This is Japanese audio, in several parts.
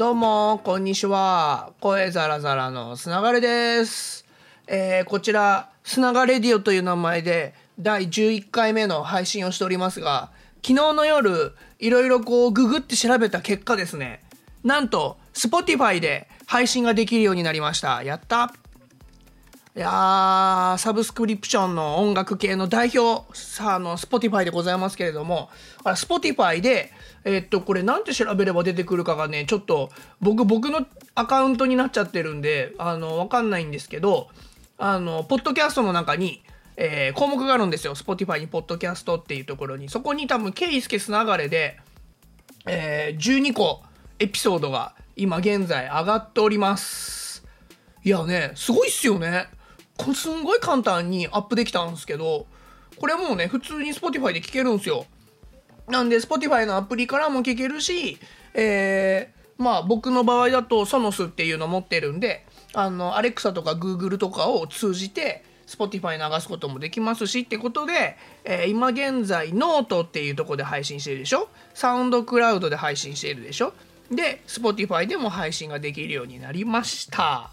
どうも、こんにちは。声ザラザラのつながれです。えーこちら、つながレディオという名前で、第11回目の配信をしておりますが、昨日の夜、いろいろこう、ググって調べた結果ですね、なんと、Spotify で配信ができるようになりました。やったいや、サブスクリプションの音楽系の代表、さあ、の、Spotify でございますけれども、あ Spotify で、えっと、これなんて調べれば出てくるかがね、ちょっと、僕、僕のアカウントになっちゃってるんで、あの、わかんないんですけど、あの、ポッドキャストの中に、えー項目があるんですよ。Spotify にポッドキャストっていうところに。そこに多分、ケイスケつながれで、えー12個エピソードが今現在上がっております。いやね、すごいっすよね。すんごい簡単にアップできたんですけど、これもうね、普通に Spotify で聴けるんですよ。なんで Spotify のアプリからも聴けるし、えーまあ僕の場合だと Sonos っていうの持ってるんで、あの、Alexa とか Google とかを通じて Spotify 流すこともできますしってことで、えー今現在ノートっていうとこで配信してるでしょ？ SoundCloud で配信してるでしょ？で、Spotify でも配信ができるようになりました。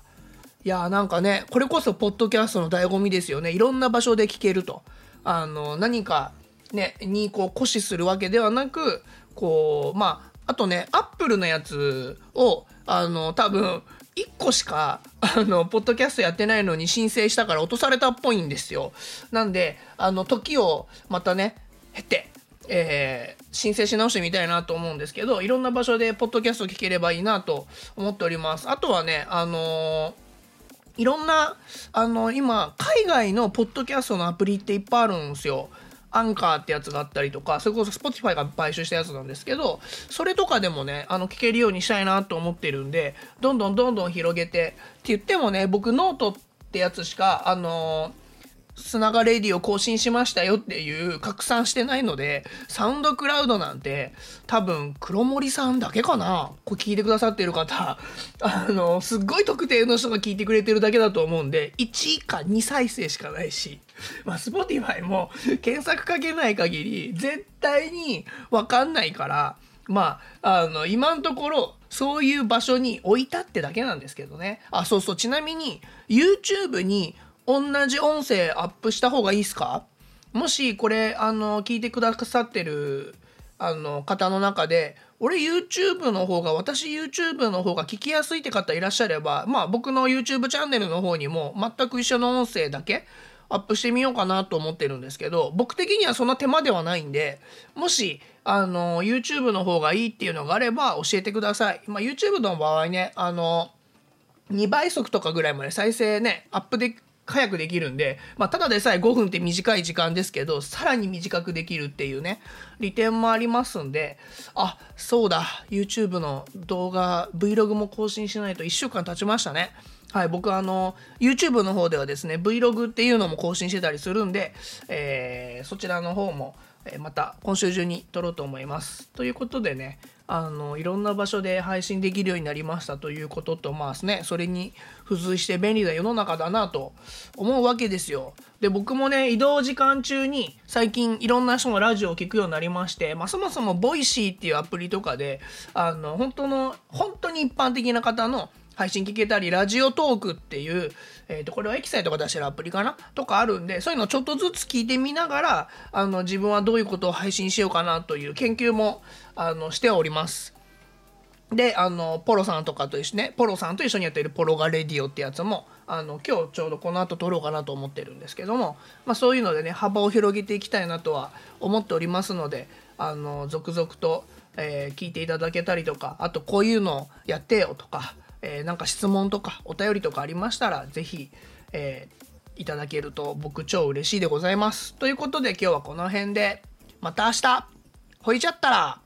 いやなんかねこれこそポッドキャストの醍醐味ですよね。いろんな場所で聞けると。あの何かねにこう固視するわけではなくこうまああとねアップルのやつをあの多分1個しかあのポッドキャストやってないのに申請したから落とされたっぽいんですよ。なんであの時をまたね経てえー申請し直してみたいなと思うんですけどいろんな場所でポッドキャスト聞ければいいなと思っております。あとはねあのーいろんなあの今海外のポッドキャストのアプリっていっぱいあるんですよ。アンカーってやつがあったりとかそれこそ Spotify が買収したやつなんですけどそれとかでもねあの聞けるようにしたいなと思ってるんでどんどんどんどん広げてって言ってもね僕ノートってやつしかあのすながれでぃおを更新しましたよっていう拡散してないので SoundCloud なんて多分黒森さんだけかな。これ聞いてくださってる方。あのすっごい特定の人が聞いてくれてるだけだと思うんで1か2再生しかないし。まあ Spotify も検索かけない限り絶対に分かんないからまあ、あの、今のところ、そういう場所に置いたってだけなんですけどね。あ、そうそう、ちなみに、YouTube に同じ音声アップした方がいいですか？もし、これ、あの、聞いてくださってる、あの、方の中で、俺 YouTube の方が、私 YouTube の方が聞きやすいって方いらっしゃれば、まあ僕の YouTube チャンネルの方にも全く一緒の音声だけアップしてみようかなと思ってるんですけど僕的にはそんな手間ではないんでもしあの YouTube の方がいいっていうのがあれば教えてください、まあ、YouTube の場合ねあの2倍速とかぐらいまで再生ねアップで早くできるんで、まあ、ただでさえ5分って短い時間ですけどさらに短くできるっていうね利点もありますんであそうだ YouTube の動画 Vlog も更新しないと1週間経ちましたねはい、僕あの YouTube の方ではですね Vlog っていうのも更新してたりするんで、えーそちらの方も、また今週中に撮ろうと思います。ということでねあのいろんな場所で配信できるようになりましたということとまあすねそれに付随して便利な世の中だなと思うわけですよ。で僕もね移動時間中に最近いろんな人のラジオを聞くようになりまして、まあ、そもそも Voicy っていうアプリとかであの本当の本当に一般的な方の配信聞けたり、 Radiotalk っていう、えっ、と、これはエキサイトか出してるアプリかな？とかあるんで、そういうのをちょっとずつ聞いてみながら、あの、自分はどういうことを配信しようかなという研究も、あの、しております。で、あの、ポロさんとかと一緒ね、ポロさんと一緒にやってるポロガレディオってやつも、あの、今日ちょうどこの後撮ろうかなと思ってるんですけども、まあそういうのでね、幅を広げていきたいなとは思っておりますので、あの、続々と、えー聞いていただけたりとか、あとこういうのやってよとか、えーなんか質問とかお便りとかありましたら、ぜひ、えーいただけると僕超嬉しいでございます。ということで今日はこの辺で、また明日ほいちゃったら